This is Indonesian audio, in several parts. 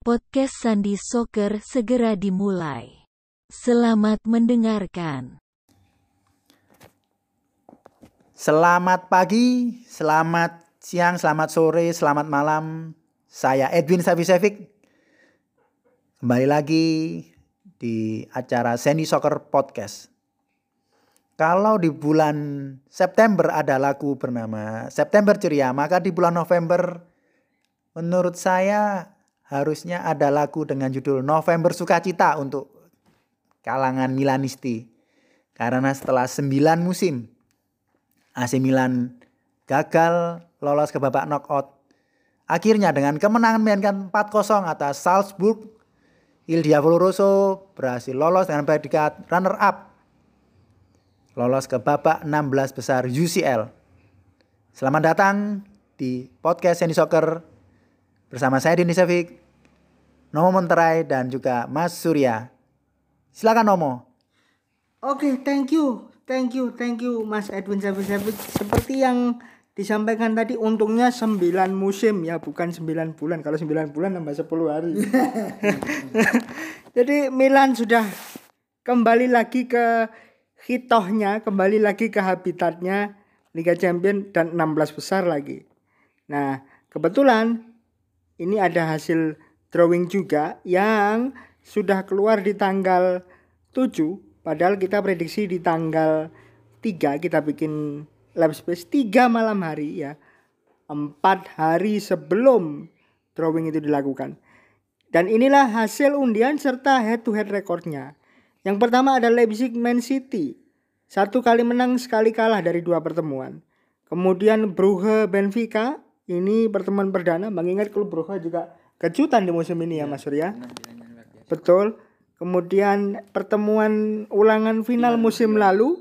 Podcast Sandi Soccer segera dimulai. Selamat mendengarkan. Selamat pagi, selamat siang, selamat sore, selamat malam. Saya Edwin Savicevic. Kembali lagi di acara Sandy Soccer Podcast. Kalau di bulan September ada lagu bernama September Ceria, maka di bulan November menurut saya harusnya ada lagu dengan judul November Sukacita untuk kalangan Milanisti. Karena setelah 9 musim AC Milan gagal lolos ke babak knockout. Akhirnya dengan kemenangan mainkan 4-0 atas Salzburg, Il Diavolo Rosso berhasil lolos dengan predikat runner up. Lolos ke babak 16 besar UCL. Selamat datang di podcast Sandy Soccer bersama saya Dini Sefik, Nomo Monterai dan juga Mas Surya. Silakan Nomo. Oke, thank you. Thank you, thank you Mas Edwin Sabit Sabit. Seperti yang disampaikan tadi untungnya 9 musim ya, bukan 9 bulan. Kalau 9 bulan nambah 10 hari. Jadi Milan sudah kembali lagi ke hitohnya, kembali lagi ke habitatnya Liga Champion dan 16 besar lagi. Nah, kebetulan ini ada hasil drawing juga yang sudah keluar di tanggal 7 padahal kita prediksi di tanggal 3 kita bikin lab space 3 malam hari ya. 4 hari sebelum drawing itu dilakukan. Dan inilah hasil undian serta head to head recordnya. Yang pertama ada Leipzig Man City. Satu kali menang sekali kalah dari dua pertemuan. Kemudian Brugge Benfica. Ini pertemuan perdana. Mengingat klub Brugge juga kejutan di musim ini ya Mas Surya. Betul. Kemudian pertemuan ulangan final musim lalu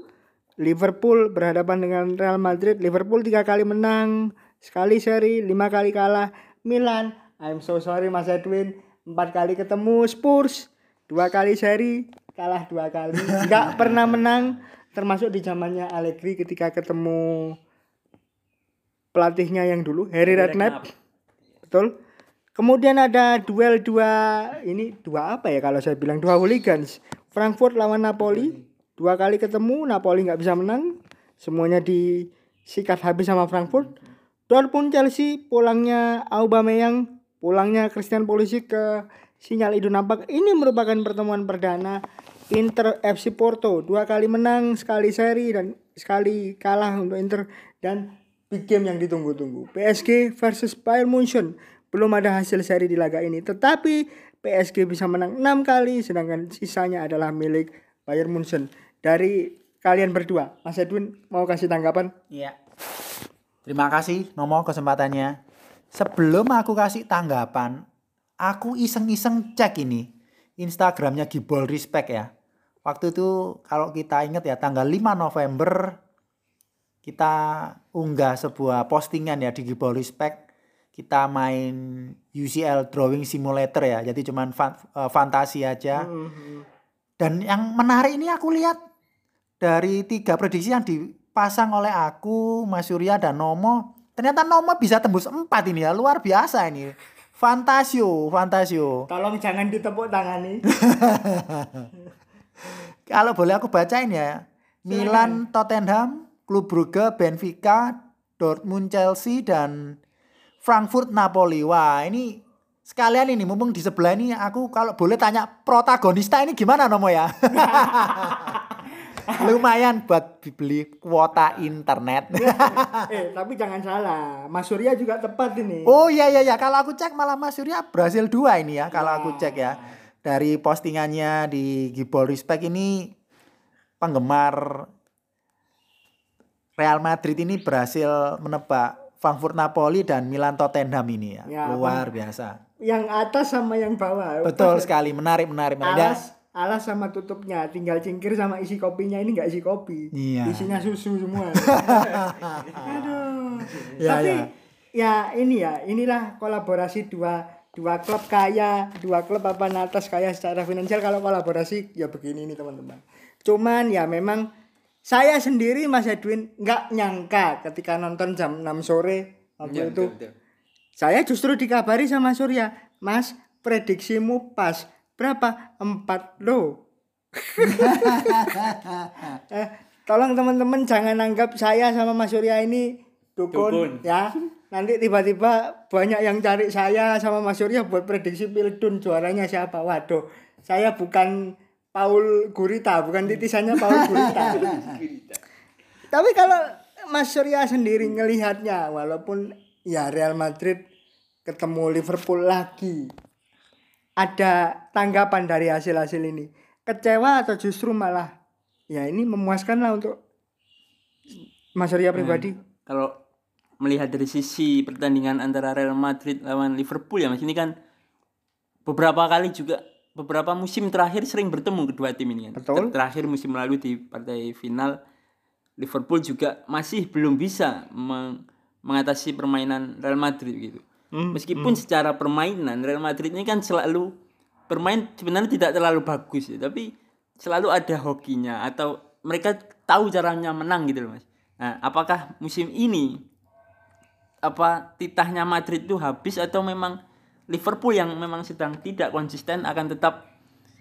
Liverpool berhadapan dengan Real Madrid. Liverpool tiga kali menang, sekali seri, lima kali kalah. Milan, I'm so sorry Mas Edwin, empat kali ketemu Spurs, dua kali seri, kalah dua kali, nggak pernah menang. Termasuk di zamannya Allegri ketika ketemu pelatihnya yang dulu Harry Redknapp. Betul. Kemudian ada duel dua ini dua apa ya kalau saya bilang dua hooligans. Frankfurt lawan Napoli. Dua kali ketemu Napoli nggak bisa menang. Semuanya disikat habis sama Frankfurt. Dortmund Chelsea pulangnya Aubameyang, pulangnya Christian Pulisic ke Sinyal Iduna Park. Ini merupakan pertemuan perdana Inter FC Porto. Dua kali menang, sekali seri dan sekali kalah untuk Inter dan big game yang ditunggu-tunggu. PSG versus Bayern Munchen belum ada hasil seri di laga ini. Tetapi PSG bisa menang 6 kali sedangkan sisanya adalah milik Bayern Munchen. Dari kalian berdua, Mas Edwin mau kasih tanggapan? Iya. Terima kasih Nomo kesempatannya. Sebelum aku kasih tanggapan, aku iseng-iseng cek ini Instagramnya Gibol Respect ya. Waktu itu kalau kita ingat ya tanggal 5 November kita unggah sebuah postingan ya di Gibol Respect kita main UCL drawing simulator ya jadi cuman fan, uh, fantasi aja mm-hmm. dan yang menarik ini aku lihat dari tiga prediksi yang dipasang oleh aku Mas Surya dan Nomo ternyata Nomo bisa tembus empat ini ya luar biasa ini Fantasio, Fantasio. Tolong jangan ditepuk tangan nih. Kalau boleh aku bacain ya. Milan, Tottenham, Klub Brugge, Benfica, Dortmund, Chelsea dan Frankfurt Napoli. Wah, ini sekalian ini mumpung di sebelah ini aku kalau boleh tanya protagonista ini gimana Nomo ya? Lumayan buat beli kuota internet. eh, tapi jangan salah, Mas Surya juga tepat ini. Oh iya iya iya, kalau aku cek malah Mas Surya berhasil dua ini ya, kalau aku cek ya. Dari postingannya di Gibol Respect ini penggemar Real Madrid ini berhasil menebak Frankfurt Napoli dan Milan Tottenham ini ya. ya Luar biasa. Yang atas sama yang bawah. Betul sekali, menarik menarik. menarik. Alas, alas sama tutupnya, tinggal cingkir sama isi kopinya ini enggak isi kopi. Iya. Isinya susu semua. Aduh. Ya, Tapi ya. ya ini ya, inilah kolaborasi dua dua klub kaya, dua klub apa atas kaya secara finansial kalau kolaborasi ya begini nih teman-teman. Cuman ya memang saya sendiri Mas Edwin nggak nyangka ketika nonton jam 6 sore waktu ya, itu. Betul, betul. Saya justru dikabari sama Surya, Mas prediksimu pas. Berapa? Empat lo. eh, tolong teman-teman jangan anggap saya sama Mas Surya ini dukun, Dukun. ya. Nanti tiba-tiba banyak yang cari saya sama Mas Surya buat prediksi Pildun juaranya siapa. Waduh, saya bukan Paul Gurita, bukan titisannya Paul Gurita. Tapi kalau Mas Surya sendiri ngelihatnya walaupun ya Real Madrid ketemu Liverpool lagi. Ada tanggapan dari hasil-hasil ini. Kecewa atau justru malah ya ini memuaskan lah untuk Mas Surya pribadi. Kalau melihat dari sisi pertandingan antara Real Madrid lawan Liverpool ya Mas ini kan beberapa kali juga beberapa musim terakhir sering bertemu kedua tim ini kan. Betul. Ter- Terakhir musim lalu di partai final Liverpool juga masih belum bisa meng- mengatasi permainan Real Madrid gitu. Hmm, Meskipun secara permainan Real Madrid ini kan selalu bermain sebenarnya tidak terlalu bagus ya, tapi selalu ada hokinya atau mereka tahu caranya menang gitu loh Mas. Nah, apakah musim ini apa titahnya Madrid itu habis atau memang Liverpool yang memang sedang tidak konsisten akan tetap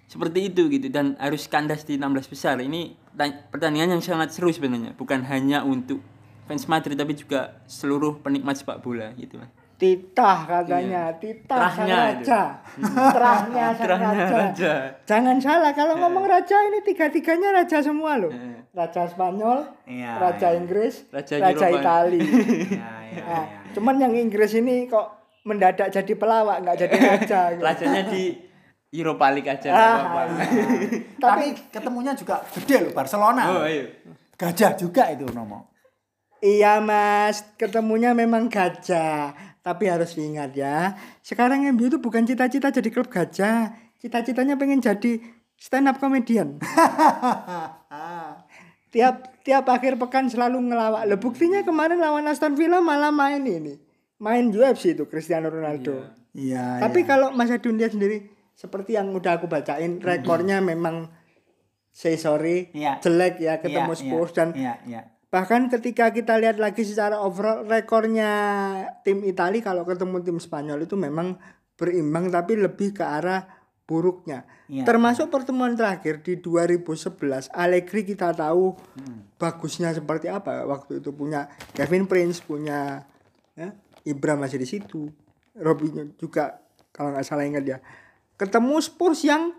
seperti itu gitu dan harus kandas di 16 besar. Ini pertan- pertandingan yang sangat seru sebenarnya, bukan hanya untuk fans Madrid tapi juga seluruh penikmat sepak bola gitu Mas. Titah katanya, titah sang raja. Terahnya sang Terahnya raja. raja. Jangan salah kalau ngomong raja ini tiga-tiganya raja semua loh. Eh. Raja Spanyol, Iya, raja iya. Inggris, Raja raja, Eropa. Itali. Ya, ya, Nah, cuman yang Inggris ini kok mendadak jadi pelawak nggak jadi raja. gitu. Rajanya di Europa League aja Ah, apa-apa. Tapi ketemunya juga gede loh Barcelona. Oh, ayo. Gajah juga itu Nomo. Iya mas, ketemunya memang gajah. Tapi harus diingat ya, sekarang MU itu bukan cita-cita jadi klub gajah. Cita-citanya pengen jadi stand up comedian. tiap tiap akhir pekan selalu ngelawak. Lo buktinya kemarin lawan Aston Villa malah main ini. Main UFC itu Cristiano Ronaldo. Iya. Tapi kalau Mas Adun dia sendiri seperti yang udah aku bacain, rekornya memang say sorry, Iya. jelek ya ketemu Iya, Spurs iya, dan iya, iya. Bahkan ketika kita lihat lagi secara overall rekornya tim Italia kalau ketemu tim Spanyol itu memang berimbang tapi lebih ke arah buruknya. Iya. Termasuk pertemuan terakhir di 2011 Allegri kita tahu bagusnya seperti apa waktu itu punya Kevin Prince punya ya, Ibra masih di situ. Robinho juga kalau nggak salah ingat ya. Ketemu Spurs yang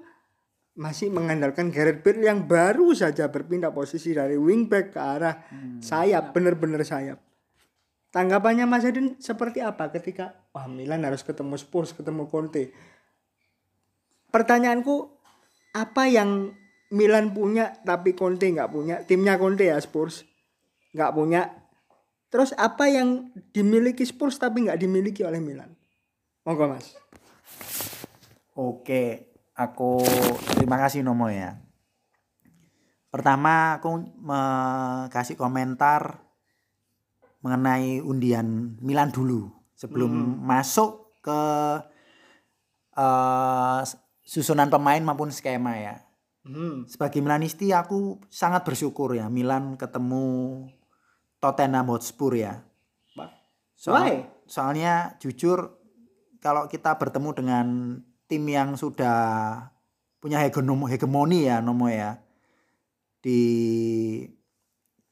masih mengandalkan Gareth Bale yang baru saja berpindah posisi dari wingback ke arah sayap, bener-bener sayap. Tanggapannya Mas Edin seperti apa ketika wah Milan harus ketemu Spurs, ketemu Conte? Pertanyaanku apa yang Milan punya tapi Conte nggak punya? Timnya Conte ya Spurs nggak punya. Terus apa yang dimiliki Spurs tapi nggak dimiliki oleh Milan? Monggo Mas. Oke, aku terima kasih Nomo ya. Pertama aku kasih komentar mengenai undian Milan dulu sebelum masuk ke eh, susunan pemain maupun skema ya. Hmm. Sebagai Milanisti aku sangat bersyukur ya Milan ketemu Tottenham Hotspur ya. Why? soalnya jujur kalau kita bertemu dengan tim yang sudah punya hegemoni ya Nomo ya di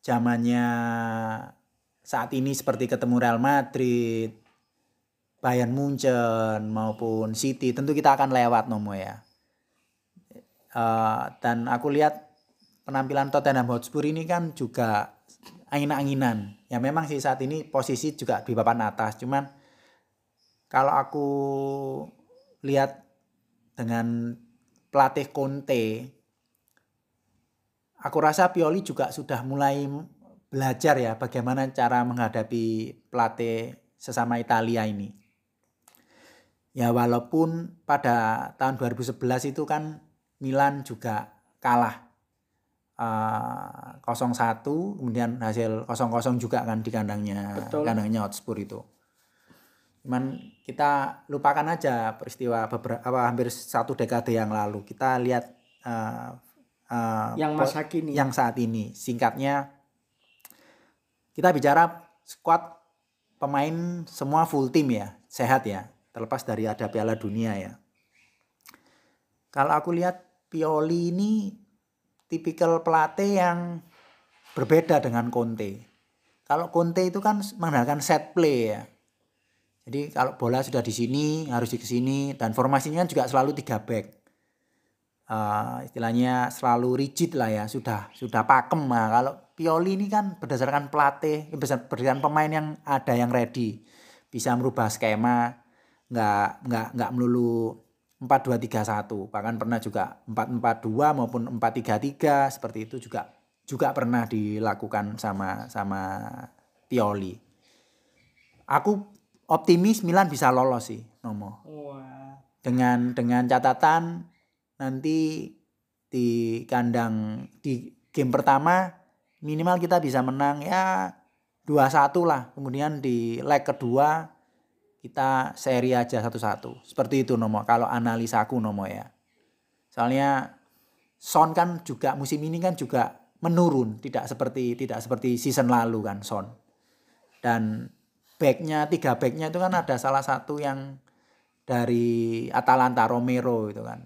zamannya saat ini seperti ketemu Real Madrid, Bayern Munchen maupun City tentu kita akan lewat Nomo ya. Eh, dan aku lihat penampilan Tottenham Hotspur ini kan juga angin-anginan. Ya memang sih saat ini posisi juga di papan atas, cuman kalau aku lihat dengan pelatih Conte, aku rasa Pioli juga sudah mulai belajar ya bagaimana cara menghadapi pelatih sesama Italia ini. Ya walaupun pada tahun 2011 itu kan Milan juga kalah eh, 0-1 kemudian hasil 0-0 juga kan di kandangnya Betul. kandangnya Hotspur itu. Cuman kita lupakan aja peristiwa beberapa apa, hampir satu dekade yang lalu. Kita lihat eh, eh, Yang masa kini. yang saat ini. Singkatnya kita bicara squad pemain semua full tim ya, sehat ya, terlepas dari ada Piala Dunia ya. kalau aku lihat Pioli ini tipikal pelatih yang berbeda dengan Conte. Kalau Conte itu kan mengandalkan set play ya. Jadi kalau bola sudah di sini harus di sini dan formasinya juga selalu tiga back. Uh, istilahnya selalu rigid lah ya sudah sudah pakem nah, kalau Pioli ini kan berdasarkan pelatih berdasarkan pemain yang ada yang ready bisa merubah skema nggak nggak nggak melulu 4-2-3-1 bahkan pernah juga 4-4-2 maupun 4-3-3 seperti itu juga juga pernah dilakukan sama sama Pioli. Aku optimis Milan bisa lolos sih Nomo. Dengan dengan catatan nanti di kandang di game pertama minimal kita bisa menang ya 2-1 lah. Kemudian di leg kedua kita seri aja satu-satu. Seperti itu Nomo. Kalau analisa aku Nomo ya. Soalnya Son kan juga musim ini kan juga menurun. Tidak seperti tidak seperti season lalu kan Son dan backnya tiga backnya itu kan ada salah satu yang dari Atalanta Romero itu kan.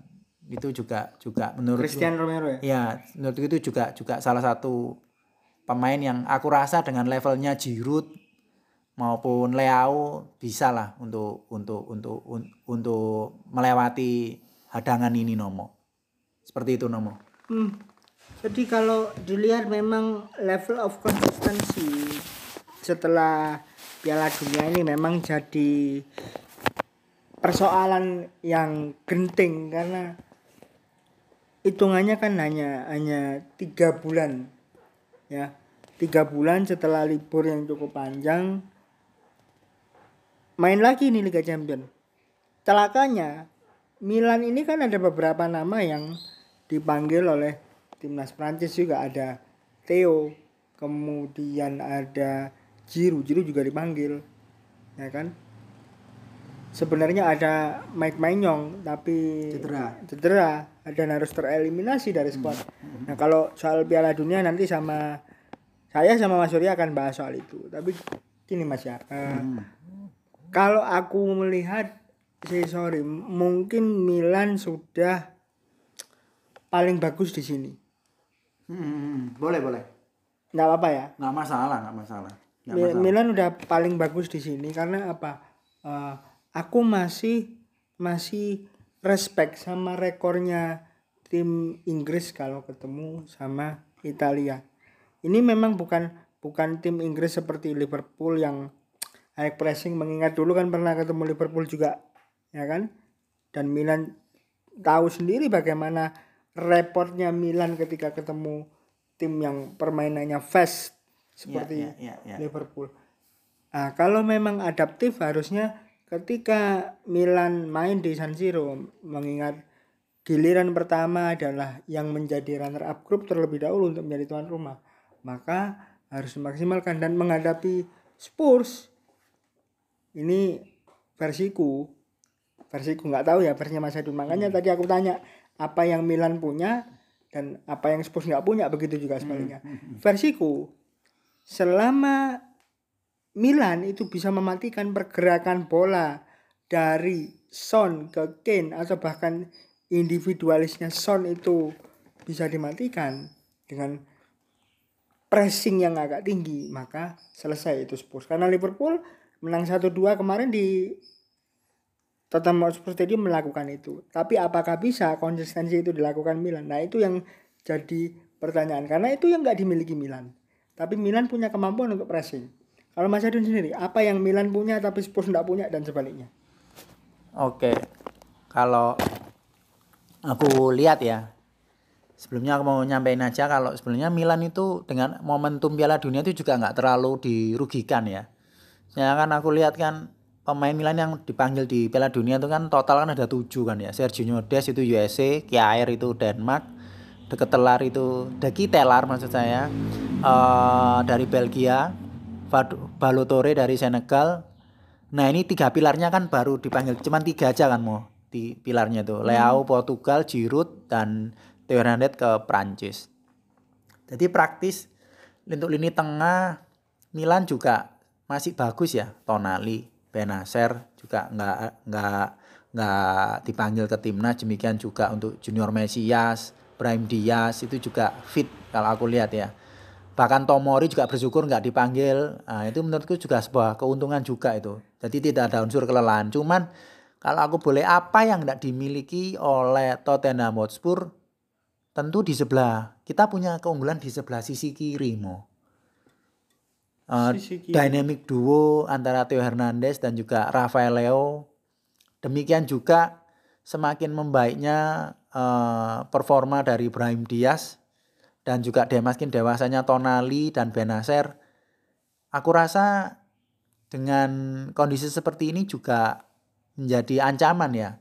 Itu juga juga menurut Christian Romero ya? Ya menurut itu juga juga salah satu pemain yang aku rasa dengan levelnya Giroud maupun Leao bisa lah untuk untuk untuk untuk melewati hadangan ini Nomo. Seperti itu Nomo. Hmm. Jadi kalau dilihat memang level of konsistensi setelah Piala Dunia ini memang jadi persoalan yang genting karena hitungannya kan hanya hanya tiga bulan ya. Tiga bulan setelah libur yang cukup panjang main lagi nih Liga Champion. Celakanya Milan ini kan ada beberapa nama yang dipanggil oleh timnas Prancis juga. Ada Theo kemudian ada Jiru Jiru juga dipanggil ya kan? Sebenarnya ada Mike Maignan tapi cedera. cedera. Dan harus tereliminasi dari squad. Hmm. nah kalau soal Piala Dunia nanti sama saya sama Mas Surya akan bahas soal itu. Tapi gini Mas ya uh, hmm. Kalau aku melihat sih sorry mungkin Milan sudah paling bagus di sini Hmm, boleh boleh. Nggak apa-apa ya? Nggak masalah, nggak masalah. Nggak masalah. Milan udah paling bagus di sini karena apa? Uh, aku masih masih respect sama rekornya tim Inggris kalau ketemu sama Italia. Ini memang bukan bukan tim Inggris seperti Liverpool yang high pressing mengingat dulu kan pernah ketemu Liverpool juga ya kan dan Milan tahu sendiri bagaimana repotnya Milan ketika ketemu tim yang permainannya fast seperti yeah, yeah, yeah, yeah. Liverpool. Nah, kalau memang adaptif harusnya ketika Milan main di San Siro mengingat giliran pertama adalah yang menjadi runner up grup terlebih dahulu untuk menjadi tuan rumah maka harus memaksimalkan dan menghadapi Spurs ini versiku versiku nggak tahu ya versinya Mas Adun makanya hmm. tadi aku tanya apa yang Milan punya dan apa yang Spurs nggak punya begitu juga sebaliknya. Hmm, hmm, hmm. Versiku selama Milan itu bisa mematikan pergerakan bola dari Son ke Kane atau bahkan individualisnya Son itu bisa dimatikan dengan pressing yang agak tinggi maka selesai itu Spurs karena Liverpool menang 1-2 kemarin di Tottenham Hotspur Stadium melakukan itu. Tapi apakah bisa konsistensi itu dilakukan Milan? Nah itu yang jadi pertanyaan. Karena itu yang nggak dimiliki Milan. Tapi Milan punya kemampuan untuk pressing. Kalau Mas Adun sendiri, apa yang Milan punya tapi Spurs nggak punya dan sebaliknya? Oke, kalau aku lihat ya, sebelumnya aku mau nyampein aja kalau sebenarnya Milan itu dengan momentum Piala Dunia itu juga nggak terlalu dirugikan ya. Ya kan aku lihat kan pemain Milan yang dipanggil di Piala Dunia itu kan total kan ada tujuh kan ya. Sergio Des itu USA Kjaer itu Denmark deket telar itu Deki Telar maksud saya. Uh, dari Belgia Balotore dari Senegal. Nah ini tiga pilarnya kan baru dipanggil cuman tiga aja kan mau di pilarnya tuh Leao hmm. Portugal Giroud dan Theo Hernandez ke Prancis. Jadi praktis untuk lini tengah Milan juga masih bagus ya. Tonali Benacer juga nggak nggak nggak dipanggil ke timnas. Demikian juga untuk junior Mesias Brahim Diaz itu juga fit kalau aku lihat ya. Bahkan Tomori juga bersyukur nggak dipanggil. Nah, itu menurutku juga sebuah keuntungan juga itu. Jadi tidak ada unsur kelelahan. Cuman kalau aku boleh apa yang tidak dimiliki oleh Tottenham Hotspur? Tentu di sebelah. Kita punya keunggulan di sebelah sisi kiri mo Uh, dynamic duo antara Theo Hernandez dan juga Rafael Leo demikian juga semakin membaiknya uh, performa dari Ibrahim Diaz dan juga semakin dewasanya Tonali dan Benacer. Aku rasa dengan kondisi seperti ini juga menjadi ancaman ya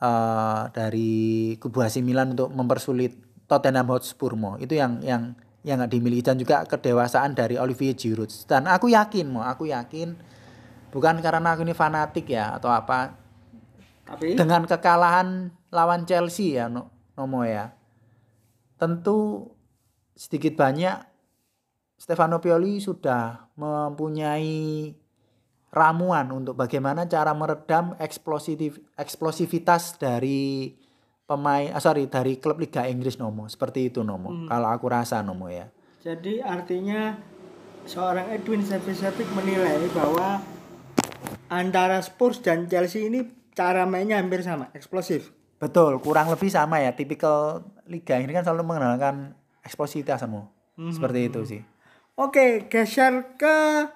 eh, dari kubu AC Milan untuk mempersulit Tottenham Hotspur mo. Itu yang yang yang nggak dimiliki dan juga kedewasaan dari Olivier Giroud. Dan aku yakin mo aku yakin bukan karena aku ini fanatik ya atau apa Tapi? dengan kekalahan lawan Chelsea ya no, Nomo ya tentu sedikit banyak Stefano Pioli sudah mempunyai ramuan untuk bagaimana cara meredam eksplosif eksplosivitas dari pemain ah, sorry dari klub Liga Inggris Nomo seperti itu Nomo kalau aku rasa Nomo ya. Jadi artinya seorang Edwin Savicevic menilai bahwa antara Spurs dan Chelsea ini cara mainnya hampir sama, eksplosif. betul kurang lebih sama ya. Tipikal Liga ini kan selalu mengenalkan eksplosivitas Nomo seperti itu sih. Oke, geser ke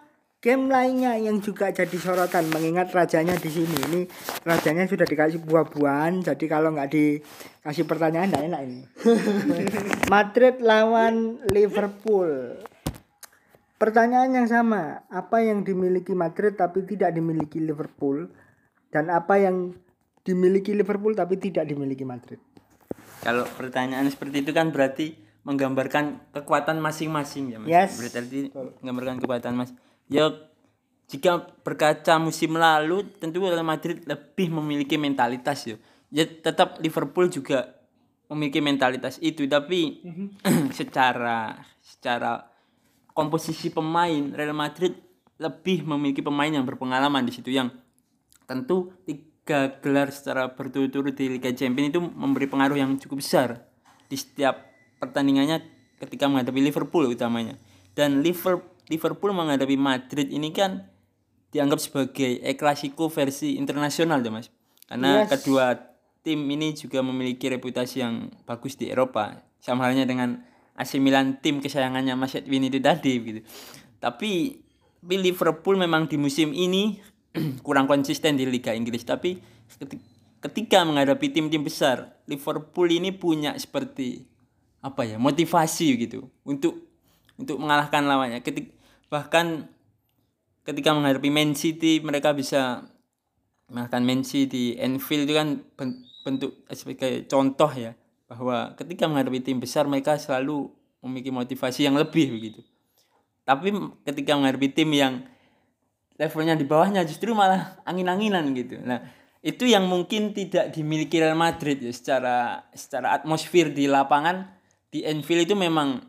game lainnya yang juga jadi sorotan mengingat rajanya di sini. Ini rajanya sudah dikasih buah-buahan, jadi kalau nggak dikasih pertanyaan nggak enak ini. Madrid lawan Liverpool. Pertanyaan yang sama, apa yang dimiliki Madrid tapi tidak dimiliki Liverpool dan apa yang dimiliki Liverpool tapi tidak dimiliki Madrid? Kalau pertanyaan seperti itu kan berarti menggambarkan kekuatan masing-masing ya Mas. Yes. Berarti menggambarkan kekuatan Mas. Ya jika berkaca musim lalu tentu Real Madrid lebih memiliki mentalitas ya. Ya tetap Liverpool juga memiliki mentalitas itu tapi secara secara komposisi pemain Real Madrid lebih memiliki pemain yang berpengalaman di situ yang tentu tiga gelar secara berturut-turut di Liga Champions itu memberi pengaruh yang cukup besar di setiap pertandingannya ketika menghadapi Liverpool utamanya dan Liverpool Liverpool menghadapi Madrid ini kan dianggap sebagai El Clasico versi internasional ya mas. Karena Yes. kedua tim ini juga memiliki reputasi yang bagus di Eropa. Sama halnya dengan AC Milan tim kesayangannya Mas Edwin itu tadi gitu. Tapi tapi Liverpool memang di musim ini kurang konsisten di Liga Inggris. Tapi keti- ketika menghadapi tim-tim besar Liverpool ini punya seperti apa ya motivasi gitu untuk untuk mengalahkan lawannya. Ketik bahkan ketika menghadapi Man City mereka bisa mengalahkan Man City. Anfield itu kan ben- bentuk sebagai contoh ya bahwa ketika menghadapi tim besar mereka selalu memiliki motivasi yang lebih begitu. Tapi ketika menghadapi tim yang levelnya di bawahnya justru malah angin-anginan gitu. Nah itu yang mungkin tidak dimiliki Real Madrid ya secara secara atmosfer di lapangan. Di Anfield itu memang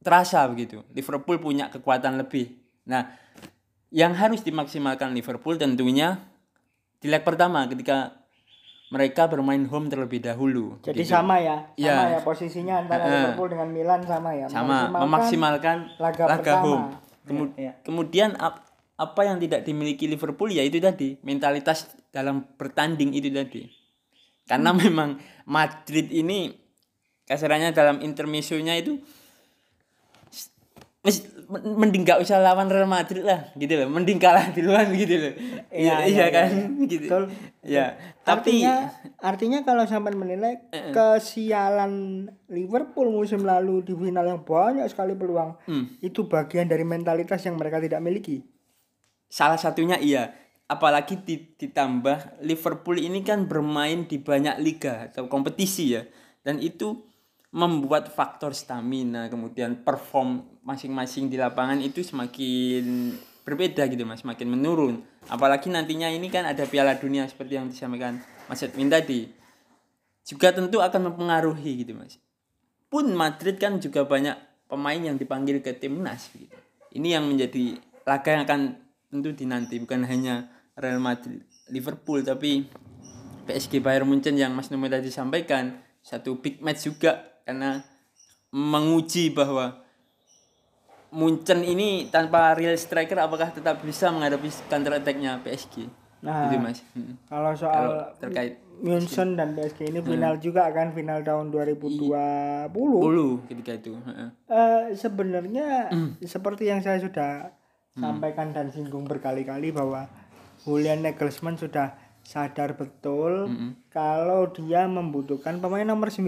terasa begitu Liverpool punya kekuatan lebih nah yang harus dimaksimalkan Liverpool tentunya di leg pertama ketika mereka bermain home terlebih dahulu Jadi Gitu. sama ya, sama Iya. ya posisinya antara Heeh. Liverpool dengan Milan sama ya. sama memaksimalkan laga laga, pertama. home. Kemu- Iya, iya. Kemudian ap- apa yang tidak dimiliki Liverpool ya itu tadi mentalitas dalam bertanding itu tadi. Karena Hmm. memang Madrid ini kasarannya dalam intermezzonya itu mending gak usah lawan Real Madrid lah gitu loh mending kalah duluan gitu loh iya iya kan gitu Betul. ya tapi artinya artinya kalau sampai menilai kesialan Liverpool musim lalu di final yang banyak sekali peluang Hmm. itu bagian dari mentalitas yang mereka tidak miliki. Salah satunya iya. Apalagi di- ditambah Liverpool ini kan bermain di banyak liga atau kompetisi ya. Dan itu membuat faktor stamina kemudian perform masing-masing di lapangan itu semakin berbeda gitu mas, semakin menurun. Apalagi nantinya ini kan ada Piala Dunia seperti yang disampaikan Mas Edwin tadi. Juga tentu akan mempengaruhi gitu mas. Pun Madrid kan juga banyak pemain yang dipanggil ke timnas gitu. Ini yang menjadi laga yang akan tentu dinanti bukan hanya Real Madrid Liverpool tapi PSG Bayern Munchen yang Mas Numo tadi sampaikan satu big match juga karena menguji bahwa Munchen ini tanpa real striker apakah tetap bisa menghadapi counter attack-nya PSG Nah, itu Mas Hmm. Kalau soal Kalau terkait Munchen dan PSG ini final juga kan final tahun 2020. bulu ketika itu heeh. Eh, sebenarnya seperti yang saya sudah sampaikan dan singgung berkali-kali bahwa Julian Nagelsmann sudah sadar betul kalau dia membutuhkan pemain nomor 9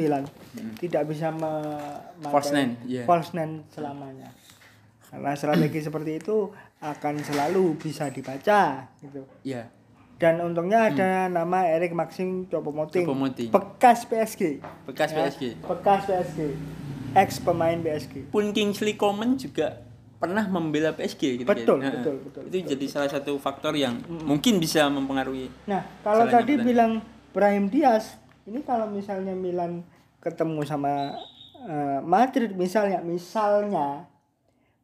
tidak bisa memakai False nine, iya. false nine selamanya. Karena strategi seperti itu akan selalu bisa dibaca gitu. Ya dan untungnya ada nama Erik Maxim Choupo-Moting. bekas PSG bekas Ya, PSG bekas PSG ex pemain PSG pun Kingsley Coman juga pernah membela PSG gitu Betul, kan. betul, betul, itu jadi salah satu faktor yang mungkin bisa mempengaruhi Nah, kalau tadi Milan. bilang Brahim Diaz, ini kalau misalnya Milan ketemu sama eh, Madrid misalnya, misalnya,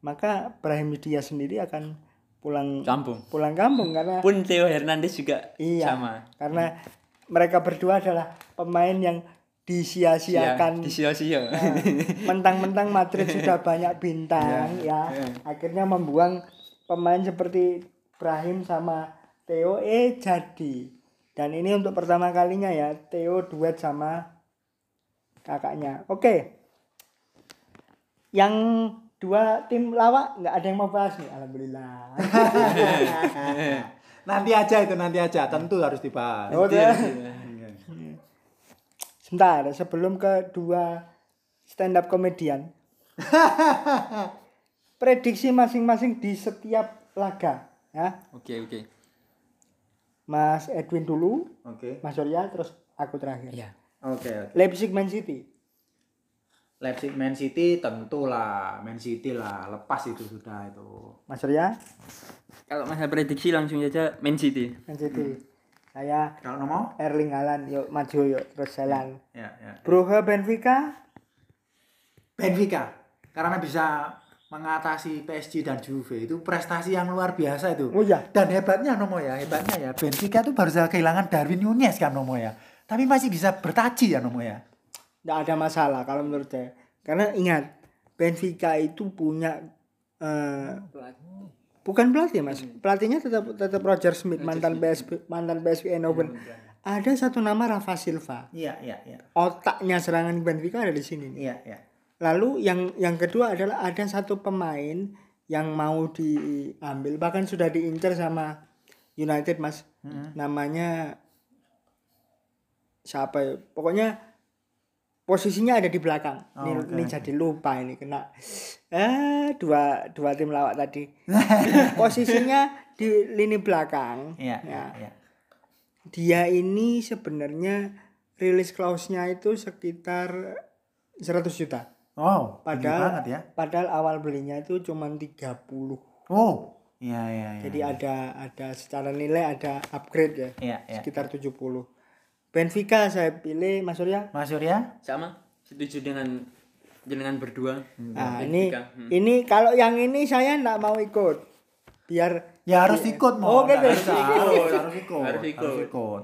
maka Brahim Diaz sendiri akan pulang kampung pulang kampung karena pun Theo Hernandez juga iya, sama karena mereka berdua adalah pemain yang disia-siakan. di sio-sio Nah, mentang-mentang Madrid sudah banyak bintang ya, akhirnya membuang pemain seperti Brahim sama Theo eh jadi. Dan ini untuk pertama kalinya ya. Theo duet sama kakaknya. Oke. Yang dua tim lawak nggak ada yang mau bahas nih alhamdulillah. Nanti aja itu nanti aja, tentu harus dibahas. Oh, ya. Iya. Sebentar sebelum ke dua stand up komedian prediksi masing-masing di setiap laga ya. Oke oke. Mas Edwin dulu Oke. Mas Surya terus aku terakhir. Ya Oke, oke. Leipzig Man City. Leipzig Man City tentulah. Man City lah, lepas itu sudah itu. Mas Surya? Kalau masa prediksi langsung saja Man City. Man City saya Kalau nomor? Erling Haaland yuk maju yuk terus jalan Ya, ya. Brugge Benfica Benfica karena bisa mengatasi PSG dan Juve itu prestasi yang luar biasa itu. oh ya Dan hebatnya Nomo ya, hebatnya ya Benfica itu baru saja kehilangan Darwin Nunez kan Nomo ya. Tapi masih bisa bertaji ya Nomo ya. nggak ada masalah kalau menurut saya karena ingat Benfica itu punya eh, bukan pelatih mas. Pelatihnya tetap tetap Roger Smith mantan PSV mantan PSV Eindhoven. Ada satu nama Rafa Silva. Iya, iya, iya. otaknya serangan Benfica ada di sini nih. Iya, iya. lalu yang yang kedua adalah ada satu pemain yang mau diambil bahkan sudah diincar sama United mas. Namanya siapa ya? Pokoknya posisinya ada di belakang ini, Oh, oke, ini jadi lupa ini kena eh dua dua tim lawak tadi posisinya di lini belakang Iya, Ya. iya, iya. dia ini sebenarnya rilis clause-nya itu sekitar 100 juta Oh, padahal ya. padahal awal belinya itu cuma 30 Oh, iya, iya, iya. jadi ada ada secara nilai ada upgrade ya Iya, iya. sekitar 70 Benfica saya pilih Mas Surya Mas Surya? sama setuju dengan jenengan berdua nah ini. Hmm. ini kalau yang ini saya enggak mau ikut biar Ya harus ikut mau. Oh, gitu. harus ikut, harus ikut. Harus ikut. Harus ikut.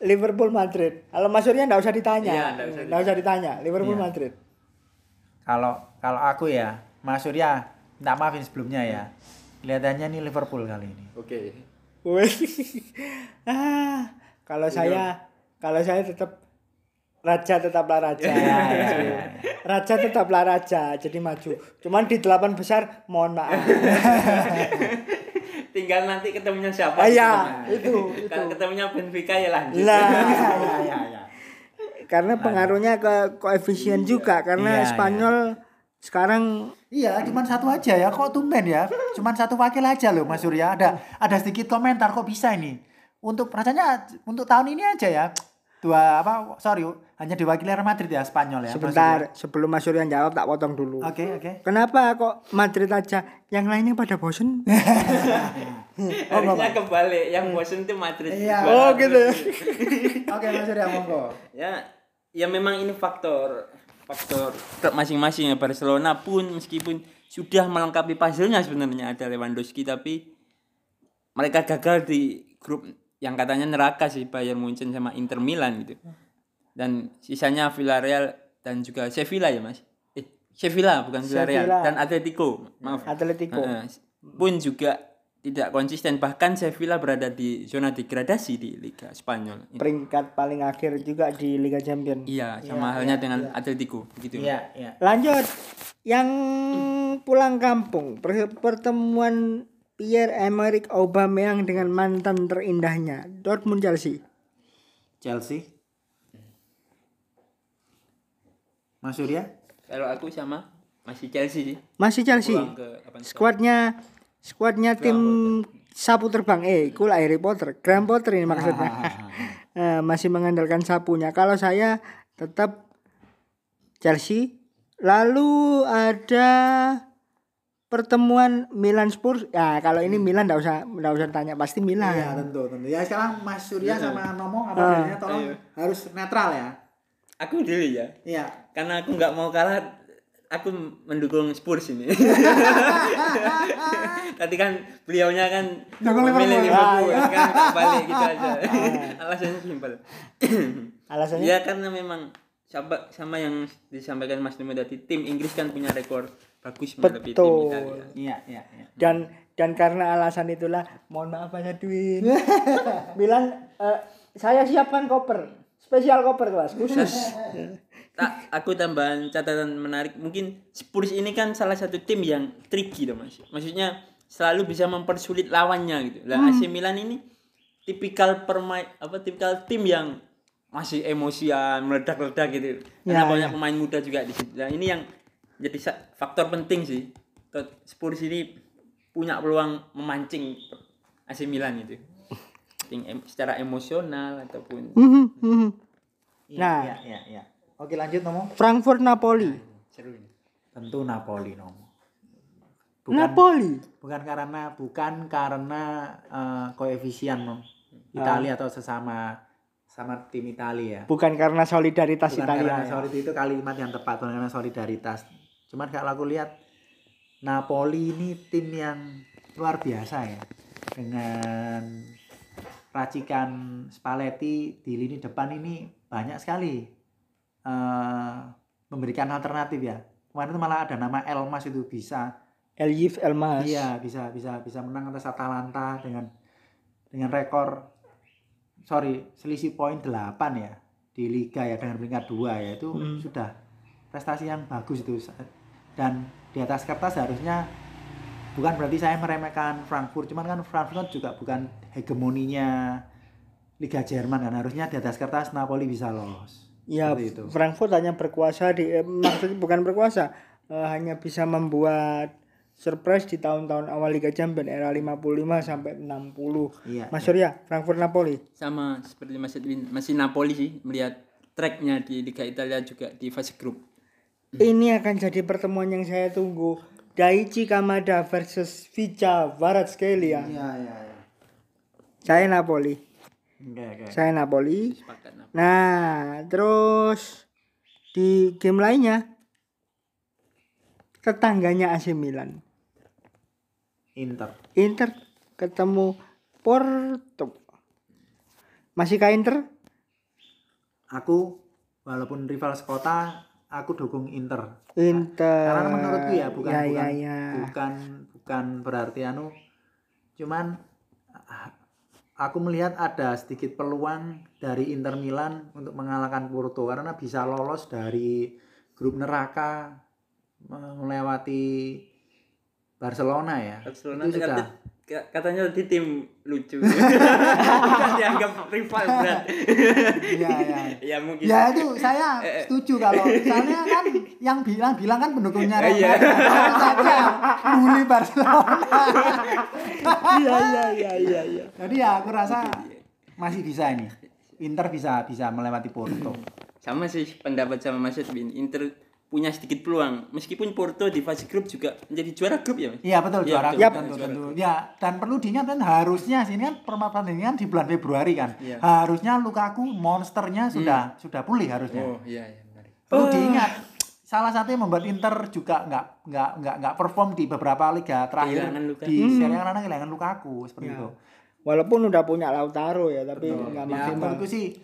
Liverpool Madrid kalau Mas Surya enggak usah ditanya Iya, nggak usah usah ditanya Liverpool Iya. Madrid Kalau kalau aku ya, Mas Surya, minta maafin sebelumnya ya. Kelihatannya nih Liverpool kali ini. oke Wih. ah, kalau saya kalau saya tetap raja tetaplah raja. Raja tetaplah raja, jadi maju. Cuman di delapan besar mohon maaf. tinggal nanti ketemunya siapa Ah, iya, gitu. itu, kalau itu. ketemunya Benfica ya lanjut Lah, ya, ya, ya. karena pengaruhnya ke koefisien juga karena Iya, Spanyol sekarang Iya, cuman satu aja ya. Kok tumben ya? Cuman satu wakil aja loh, Mas Surya. Ada ada sedikit komentar kok bisa ini. Untuk rasanya untuk tahun ini aja ya. Dua apa? Sorry, hanya diwakili Real Madrid ya Spanyol ya. Mas sebentar sebelum Mas Surya jawab tak potong dulu. Oke, oke. Kenapa kok Madrid aja? Yang lainnya pada bosen? harusnya kebalik yang bosen itu Madrid Iya. oh gitu ya. Oke, Mas Surya monggo. ya ya memang ini faktor faktor klub masing-masing ya Barcelona pun meskipun sudah melengkapi puzzle-nya sebenarnya ada Lewandowski tapi mereka gagal di grup yang katanya neraka sih Bayern Munchen sama Inter Milan gitu. Dan sisanya Villarreal dan juga Sevilla ya Mas. Eh Sevilla bukan Villarreal Sevilla. dan Atletico. Maaf. Atletico. Heeh. pun juga tidak konsisten bahkan Sevilla berada di zona degradasi di Liga Spanyol. Peringkat paling akhir juga di Liga Champions. Iya, sama halnya dengan Atletico begitu. Iya, iya. Lanjut. Yang pulang kampung, per- pertemuan Pierre-Emerick Aubameyang dengan mantan terindahnya Dortmund Chelsea. Chelsea. Mas Surya? Kalau aku sama masih Chelsea sih. Masih Chelsea. Skuadnya skuadnya tim sapu terbang eh cool Harry Potter, Graham Potter ini maksudnya. Eh, masih mengandalkan sapunya. Kalau saya tetap Chelsea. Lalu ada pertemuan Milan Spurs. Ya, kalau ini Milan enggak usah enggak usah tanya, pasti Milan. Iya tentu tentu. Ya sekarang Mas Surya sama Nomo apa Ah. bedanya tolong harus netral ya. Aku dulu ya. Iya. Karena aku nggak mau kalah aku mendukung Spurs ini. Tadi kan beliaunya kan Dukung memilih Liverpool. Liverpool, kan nggak balik gitu aja. Alasannya simpel. Alasannya Ya karena memang sama, sama yang disampaikan Mas Nemo tadi, tim Inggris kan punya rekor bagus menghadapi tim Betul. Italia. Iya, iya, iya. dan dan karena alasan itulah mohon maaf Mas Edwin Milan eh, saya siapkan koper spesial koper kelas khusus Tak, aku tambahan catatan menarik. Mungkin Spurs ini kan salah satu tim yang tricky loh mas. Maksudnya selalu bisa mempersulit lawannya gitu. Lah AC Milan ini tipikal permain apa tipikal tim yang masih emosian meledak-ledak gitu. Karena Ya, banyak pemain muda juga di situ. Nah ini yang jadi faktor penting sih. Spurs ini punya peluang memancing AC Milan itu. Secara emosional ataupun Mhm, mhm. Iya, Nah. iya, iya, iya. Oke, lanjut Nomo. Frankfurt Napoli seru ini. Tentu Napoli Nomo. Bukan Napoli bukan karena bukan karena eh, koefisien Nom. Italia atau sesama sama tim Italia ya. bukan karena solidaritas Bukan Italia karena ya. solid itu kalimat yang tepat bukan karena solidaritas. Cuman kalau aku lihat Napoli ini tim yang luar biasa ya. Dengan racikan Spalletti di lini depan ini banyak sekali eh, memberikan alternatif ya. Kemarin itu malah ada nama Elmas itu bisa. Elif Elmas. Iya bisa bisa bisa menang atas Atalanta dengan dengan rekor sorry selisih poin 8 ya di liga ya dengan peringkat dua ya. Itu sudah prestasi yang bagus itu dan di atas kertas harusnya bukan berarti saya meremehkan Frankfurt cuman kan Frankfurt kan juga bukan hegemoninya Liga Jerman kan harusnya di atas kertas Napoli bisa lolos Ya, itu. Frankfurt hanya berkuasa di eh, maksudnya bukan berkuasa, eh, hanya bisa membuat surprise di tahun-tahun awal Liga Champions era 55 sampai 60. iya Mas Surya, Frankfurt Napoli. sama seperti Mas Edwin masih Napoli sih melihat tracknya di Liga Italia juga di fase grup Ini akan jadi pertemuan yang saya tunggu. Daichi Kamada versus Vica Varatskhelia. iya iya iya Saya Napoli. oke oke Saya Napoli. Nah, terus di game lainnya tetangganya AC Milan. Inter Inter ketemu Porto. Masih ke Inter? aku walaupun rival sekota aku dukung Inter Inter. karena menurutku ya bukan ya, bukan ya, ya. bukan bukan berarti anu cuman aku melihat ada sedikit peluang dari Inter Milan untuk mengalahkan Porto karena bisa lolos dari grup neraka melewati Barcelona ya Barcelona itu sudah katanya tadi tim lucu Bukan dianggap rival berat Iya, iya. ya mungkin Ya itu saya setuju kalau soalnya kan yang bilang bilang kan pendukungnya Real Iya. Madrid. Tahu saja bully Barcelona. Iya, iya, iya, iya, iya. Jadi ya aku rasa masih bisa ini. Inter bisa bisa melewati Porto. sama sih pendapat sama Mas Edwin Inter punya sedikit peluang meskipun Porto di fase grup juga menjadi juara grup ya Mas Iya betul Iya, juara betul. grup Yap. tentu Juara tentu. Ya dan perlu diingat kan harusnya sini kan pertandingan di bulan Februari kan. Iya. Harusnya Lukaku monsternya sudah sudah pulih harusnya. oh iya iya menarik Perlu diingat salah satu yang membuat Inter juga nggak nggak nggak nggak perform di beberapa liga terakhir di Serie A karena kehilangan Lukaku seperti Ya. itu. Walaupun udah punya Lautaro ya, tapi nggak Ya, maksimal. menurutku sih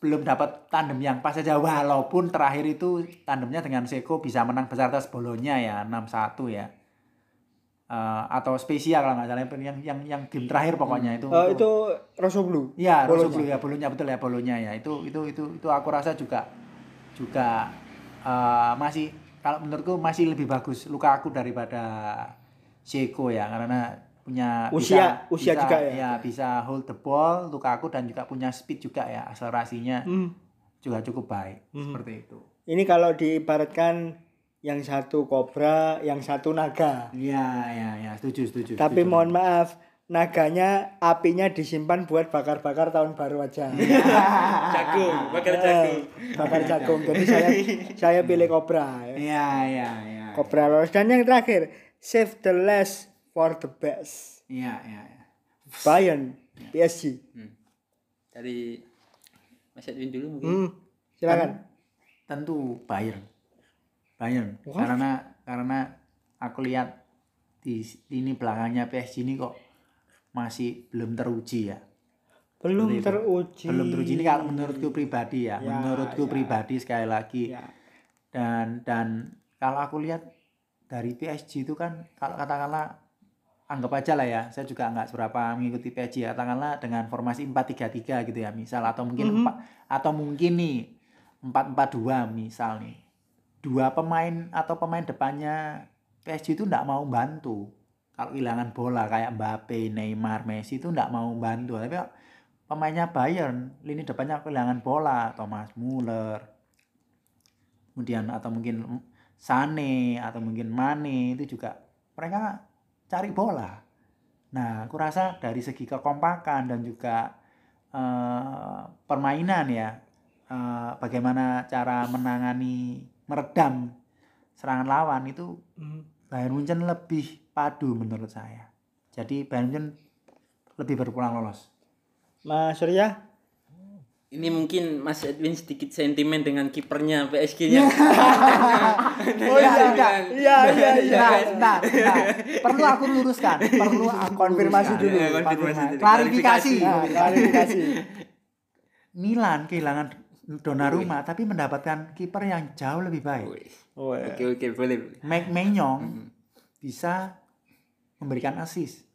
belum dapat tandem yang pas saja walaupun terakhir itu tandemnya dengan Seko bisa menang besar atas Bolonya ya 6-1 ya. Eh, atau spesial kalau nggak salah yang yang yang game terakhir pokoknya itu. Eh, itu Rosso Iya, Bolonya. Rosso Blue ya, bolonya betul ya, bolonya ya. Itu itu itu itu aku rasa juga juga eh, masih kalau menurutku masih lebih bagus Lukaku daripada Seko ya karena punya Usia- usia bisa, juga ya. bisa hold the ball Lukaku dan juga punya speed juga ya, akselerasinya Hmm. juga cukup baik seperti itu. Ini kalau diibaratkan yang satu kobra, yang satu naga. Iya, iya, iya, setuju, setuju. Tapi setuju. mohon maaf, naganya apinya disimpan buat bakar-bakar tahun baru aja. jagung bakar jagung bakar jagung. Jadi saya saya pilih kobra. ya. Iya, iya, iya. Kobra lolos dan yang terakhir, save the last for the best. Iya, iya, iya. Bayern, PSG. Hmm. dari Mas Edwin dulu mungkin Hmm, silakan. tentu Bayern. Bayern. Wah. Karena karena aku lihat di ini belakangnya PSG ini kok masih belum teruji ya. Belum Seperti teruji. Belum teruji ini kalau menurutku pribadi ya. Ya, menurutku ya. pribadi sekali lagi. Ya. Dan dan kalau aku lihat dari PSG itu kan kalau katakanlah anggap aja lah ya, saya juga nggak seberapa mengikuti PSG ya, katakanlah dengan formasi 4-3-3 gitu ya, misal atau mungkin Mhm. empat atau mungkin nih 4-4-2 misal nih. Dua pemain atau pemain depannya PSG itu nggak mau bantu. Kalau kehilangan bola kayak Mbappe, Neymar, Messi itu nggak mau bantu. Tapi pemainnya Bayern, lini depannya kehilangan bola, Thomas Muller, kemudian atau mungkin Sane atau mungkin Mane itu juga mereka cari bola. Nah, aku rasa dari segi kekompakan dan juga eh, permainan ya, eh, bagaimana cara menangani meredam serangan lawan itu Hmm. Bayern Munchen lebih padu menurut saya. Jadi Bayern Munchen lebih berpulang lolos. Mas Surya, ini mungkin Mas Edwin sedikit sentimen dengan kipernya PSG-nya. Oh iya, iya, iya, iya. Nah, nah, nah, perlu aku luruskan, perlu aku Konfirmasi dulu. Ya, konfirmasi dulu. Klarifikasi. Nah, klarifikasi. Milan kehilangan Donnarumma tapi mendapatkan kiper yang jauh lebih baik. Oke oke boleh. Mike Maignan bisa memberikan assist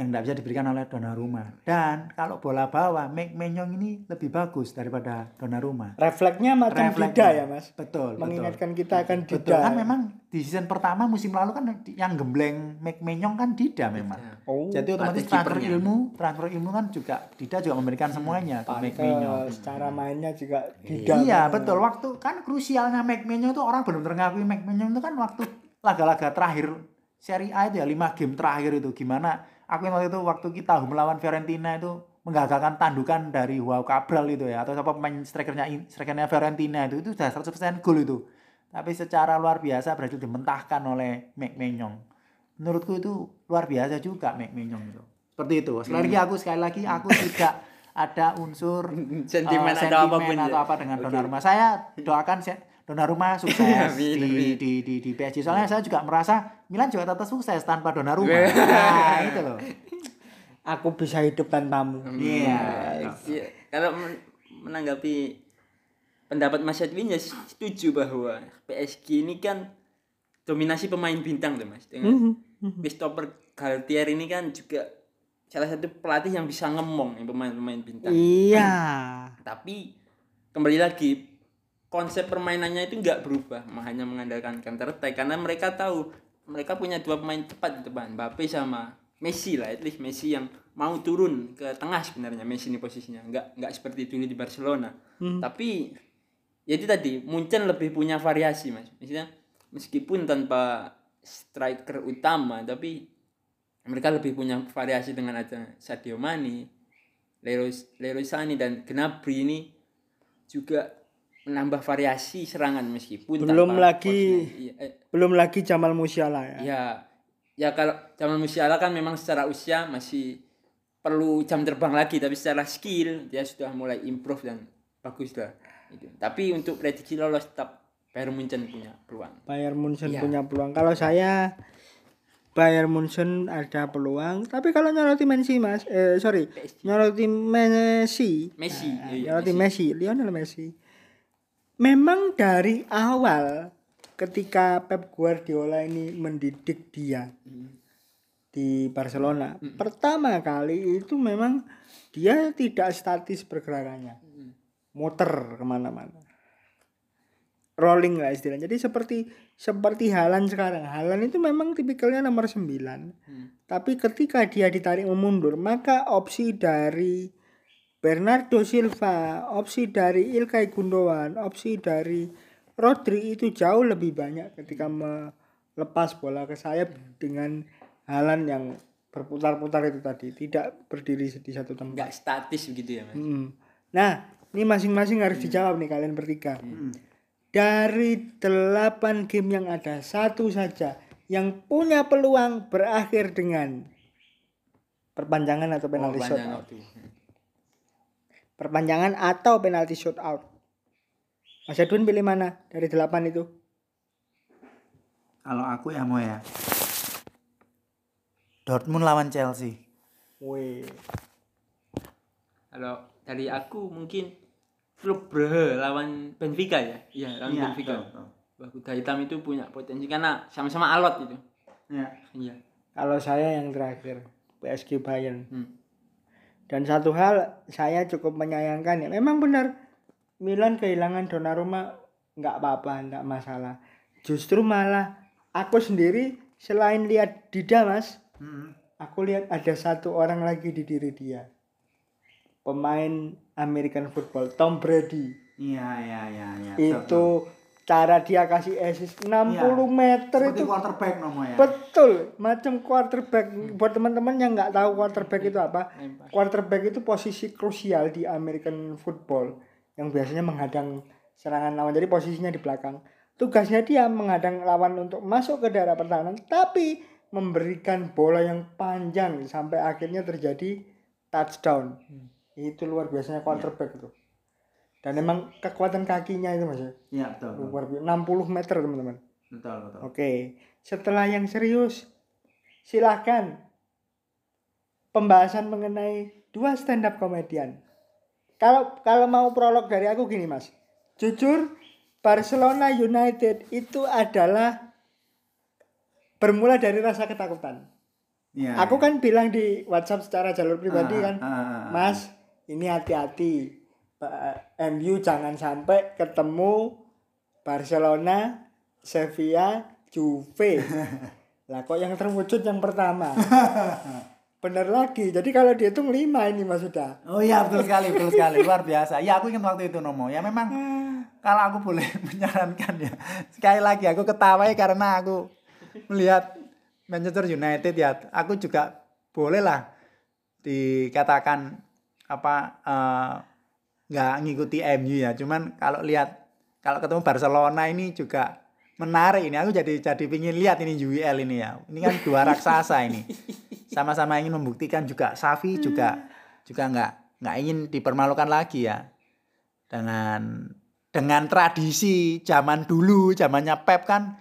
yang tidak bisa diberikan oleh Donnarumma. Dan kalau bola bawah, Mike Maignan ini lebih bagus daripada Donnarumma. Refleksnya macam Refleksnya. Dida ya, Mas. Betul, betul. Mengingatkan kita akan Dida. Betul kan memang di season pertama musim lalu kan yang gembleng Mike Maignan kan Dida memang. Oh, Jadi otomatis transfer kipernya. ilmu, transfer ilmu kan juga Dida juga memberikan semuanya ke Mike Maignan. pantes. cara mainnya juga Dida. Iya betul waktu kan krusialnya Mike Maignan itu orang belum ngakui Mike Maignan itu kan waktu laga-laga terakhir Serie A itu ya 5 game terakhir itu gimana aku ingat waktu itu waktu kita melawan Fiorentina itu menggagalkan tandukan dari Wow Cabral itu ya atau siapa pemain strikernya strikernya Fiorentina itu itu sudah 100% gol itu tapi secara luar biasa berhasil dimentahkan oleh Mike Maignan menurutku itu luar biasa juga Mike Maignan itu seperti itu sekali lagi aku sekali lagi aku tidak ada unsur Sentimen eh, atau apa pun atau ya. apa dengan Oke. Donnarumma. Saya doakan Donnarumma sukses Amin, di, di di di PSG. Soalnya saya juga merasa Milan juga tetap sukses tanpa Donnarumma. Nah, itu loh. Aku bisa hidup tanpamu. Iya. Iya. Kalau men- menanggapi pendapat Mas Edwin ya setuju bahwa PSG ini kan dominasi pemain bintang tuh Mas. Dengan Christopher Galtier ini kan juga salah satu pelatih yang bisa ngemong yang pemain-pemain bintang. Iya. Tapi kembali lagi konsep permainannya itu nggak berubah, hanya mengandalkan counter attack. Karena mereka tahu mereka punya dua pemain cepat di depan, Mbappe sama Messi lah, at least Messi yang mau turun ke tengah sebenarnya Messi ini posisinya, nggak nggak seperti dulu di Barcelona. Tapi ya itu tadi Munchen lebih punya variasi mas, maksudnya meskipun tanpa striker utama tapi mereka lebih punya variasi dengan ada Sadio Mane, Leroy, Leroy Sané dan Gnabry ini juga menambah variasi serangan meskipun Belum lagi- iya, eh, Belum lagi Jamal Musiala ya. ya ya kalau Jamal Musiala kan memang secara usia masih perlu jam terbang lagi tapi secara skill dia sudah mulai improve dan bagus lah. Itu. tapi untuk prediksi lolos tetap Bayern Munchen punya peluang. Bayern Munchen Iya. punya peluang. Kalau saya Bayern Munchen ada peluang. Tapi kalau nyoroti Messi mas eh sorry nyoroti Messi. Messi Nah, iya, nyoroti Messi Lionel Messi memang dari awal ketika Pep Guardiola ini mendidik dia di Barcelona pertama kali itu memang dia tidak statis pergerakannya. Muter ke mana-mana. Rolling lah istilahnya. Jadi seperti seperti Halan sekarang. Halan itu memang tipikalnya nomor 9 tapi ketika dia ditarik memundur maka opsi dari Bernardo Silva opsi dari Ilkay Gundogan opsi dari Rodri itu jauh lebih banyak ketika melepas bola ke sayap dengan Halan yang berputar-putar itu tadi tidak berdiri di satu tempat nggak statis begitu ya mas Mm. Nah, ini masing-masing harus dijawab nih kalian bertiga. Dari delapan game yang ada, satu saja yang punya peluang berakhir dengan perpanjangan atau penalti Oh, shootout. Perpanjangan atau penalti shootout. Mas Edwin pilih mana dari delapan itu? Kalau aku ya mau ya. Dortmund lawan Chelsea. Wih. kalau dari aku mungkin klub Brugge lawan Benfica ya iya lawan Iya, Benfica betul, Wah, kuda hitam itu punya potensi karena sama-sama alot itu Ya. iya Kalau saya yang terakhir, PSG Bayern. Hmm. Dan satu hal saya cukup menyayangkan ya. Memang benar Milan kehilangan Donnarumma nggak apa-apa, nggak masalah. Justru malah aku sendiri selain lihat Dida mas, Hmm. aku lihat ada satu orang lagi di diri dia. Pemain American football Tom Brady. Iya, iya, iya, iya. Itu cara dia kasih assist 60 meter Seperti itu quarterback nomo ya. Betul, macam quarterback. Buat teman-teman yang nggak tahu quarterback itu apa, Lempar. quarterback itu posisi krusial di American football yang biasanya menghadang serangan lawan. Jadi posisinya di belakang. Tugasnya dia menghadang lawan untuk masuk ke daerah pertahanan, tapi memberikan bola yang panjang sampai akhirnya terjadi touchdown. Itu luar biasanya quarterback itu. Dan memang kekuatan kakinya itu mas ya, Iya, betul. Betul, luar biasa. 60 meter teman-teman. betul. betul. Oke, setelah yang serius, silahkan pembahasan mengenai dua stand up komedian. Kalau kalau mau prolog dari aku gini mas, jujur Barcelona United itu adalah bermula dari rasa ketakutan. Iya. Aku kan bilang di WhatsApp secara jalur pribadi Ah, kan, ah, ah, ah. Mas, ini hati-hati. MU jangan sampai ketemu Barcelona, Sevilla, Juve. lah kok yang terwujud yang pertama. Bener lagi. Jadi kalau dihitung lima ini Mas sudah. Oh iya betul sekali, betul sekali, luar biasa. Ya aku ingat waktu itu Nomo. Ya memang kalau aku boleh menyarankan ya. Sekali lagi aku ketawa ya karena aku melihat Manchester United ya. Aku juga boleh lah dikatakan apa eh, nggak ngikuti MU ya. Cuman kalau lihat kalau ketemu Barcelona ini juga menarik ini. Aku jadi jadi pingin lihat ini UEL ini ya. Ini kan dua raksasa ini. Sama-sama ingin membuktikan juga Safi juga juga nggak nggak ingin dipermalukan lagi ya dengan dengan tradisi zaman dulu zamannya Pep kan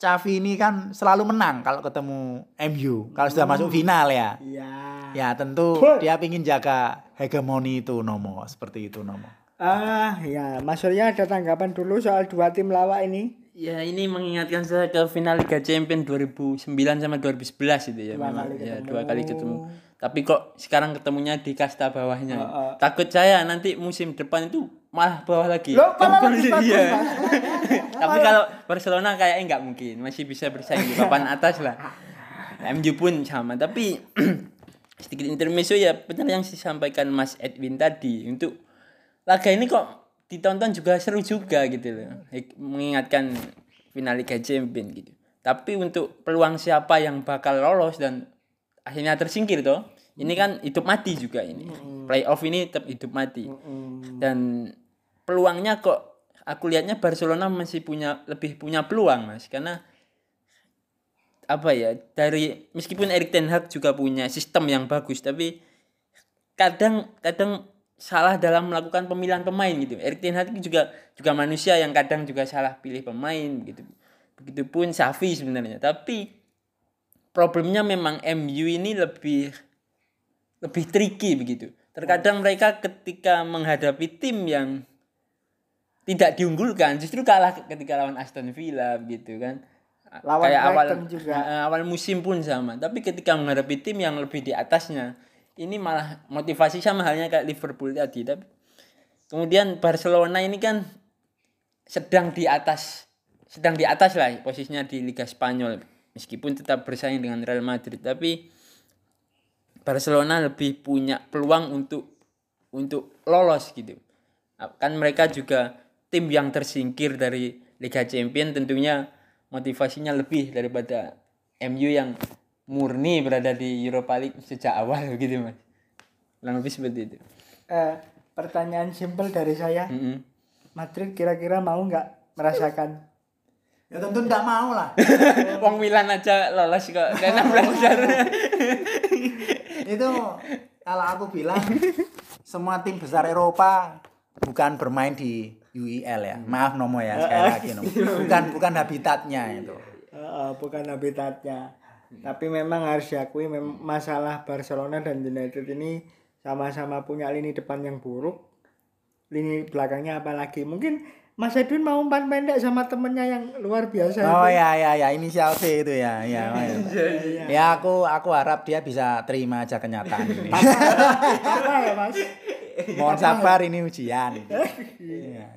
Xavi ini kan selalu menang kalau ketemu MU kalau sudah masuk final ya Iya. ya tentu dia ingin jaga hegemoni itu Nomo seperti itu Nomo Ah, ya, Mas Surya ada tanggapan dulu soal dua tim lawak ini. Ya ini mengingatkan saya ke final Liga Champions 2009 sama 2011 itu ya Dua memang kali ya ketemu. dua kali ketemu. Tapi kok sekarang ketemunya di kasta bawahnya. ya. Heeh. Takut saya nanti musim depan itu malah bawah lagi. Loh, malah lebih Iya. bagus. Tapi kalau Barcelona kayaknya nggak mungkin, masih bisa bersaing di papan atas lah. MU pun sama, tapi sedikit intermezzo ya benar yang disampaikan Mas Edwin tadi untuk laga ini kok ditonton juga seru juga gitu loh. Mengingatkan final Liga Champions gitu. Tapi untuk peluang siapa yang bakal lolos dan akhirnya tersingkir toh. Ini kan hidup mati juga ini. Playoff ini tetap hidup mati. Dan peluangnya kok aku lihatnya Barcelona masih punya lebih punya peluang Mas karena apa ya dari meskipun Erik Ten Hag juga punya sistem yang bagus tapi kadang kadang salah dalam melakukan pemilihan pemain gitu. Erik Ten Hag juga juga manusia yang kadang juga salah pilih pemain gitu. Begitupun Xavi sebenarnya. Tapi problemnya memang MU ini lebih lebih tricky begitu. Terkadang mereka ketika menghadapi tim yang tidak diunggulkan justru kalah ketika lawan Aston Villa gitu kan. Lawan Kayak awal juga. awal musim pun sama. Tapi ketika menghadapi tim yang lebih di atasnya, ini malah motivasi sama halnya kayak Liverpool tadi. Tapi kemudian Barcelona ini kan sedang di atas sedang di atas lah posisinya di Liga Spanyol meskipun tetap bersaing dengan Real Madrid tapi Barcelona lebih punya peluang untuk untuk lolos gitu kan mereka juga tim yang tersingkir dari Liga Champion tentunya motivasinya lebih daripada MU yang murni berada di Europa League sejak awal gitu mas kurang lebih seperti itu Eh, pertanyaan simpel dari saya. Mm-mm. Madrid kira-kira mau nggak merasakan Ya tentu tidak mau lah. Wong Milan aja lolos kok 16 besar. itu kalau aku bilang semua tim besar Eropa bukan bermain di UEL ya. Maaf Nomo ya sekali lagi Nomo. Bukan bukan habitatnya itu. Eh, bukan habitatnya. Tapi memang harus diakui mem- masalah Barcelona dan United ini sama-sama punya lini depan yang buruk. Lini belakangnya apalagi. Mungkin Mas Edwin mau umpan pendek sama temennya yang luar biasa. Oh itu. ya ya ya inisial C itu ya. Ya, ya. ya aku aku harap dia bisa terima aja kenyataan ini. Apa ya Mas? Mohon sabar ini ujian. Iya,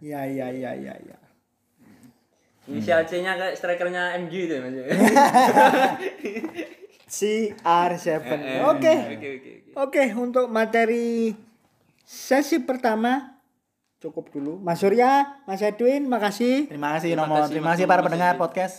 iya, iya. Ya ya ya ya ya. Inisial C-nya kayak strikernya MU itu Mas. CR7. Eh, Oke. Oke oke oke. Oke, untuk materi sesi pertama cukup dulu. Mas Surya, Mas Edwin, makasih. Terima kasih Terima Nomo. kasih, Terima kasih para pendengar Edwin. podcast.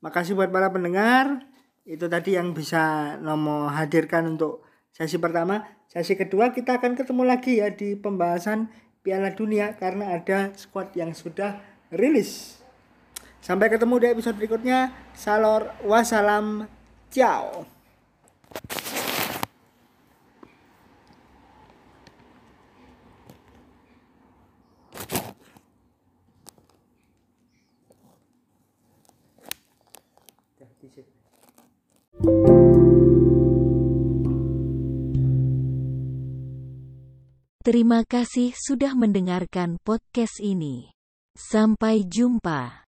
Makasih buat para pendengar. Itu tadi yang bisa Nomo hadirkan untuk sesi pertama. Sesi kedua kita akan ketemu lagi ya di pembahasan Piala Dunia karena ada squad yang sudah rilis. Sampai ketemu di episode berikutnya. Salor wassalam. Ciao. Terima kasih sudah mendengarkan podcast ini. Sampai jumpa.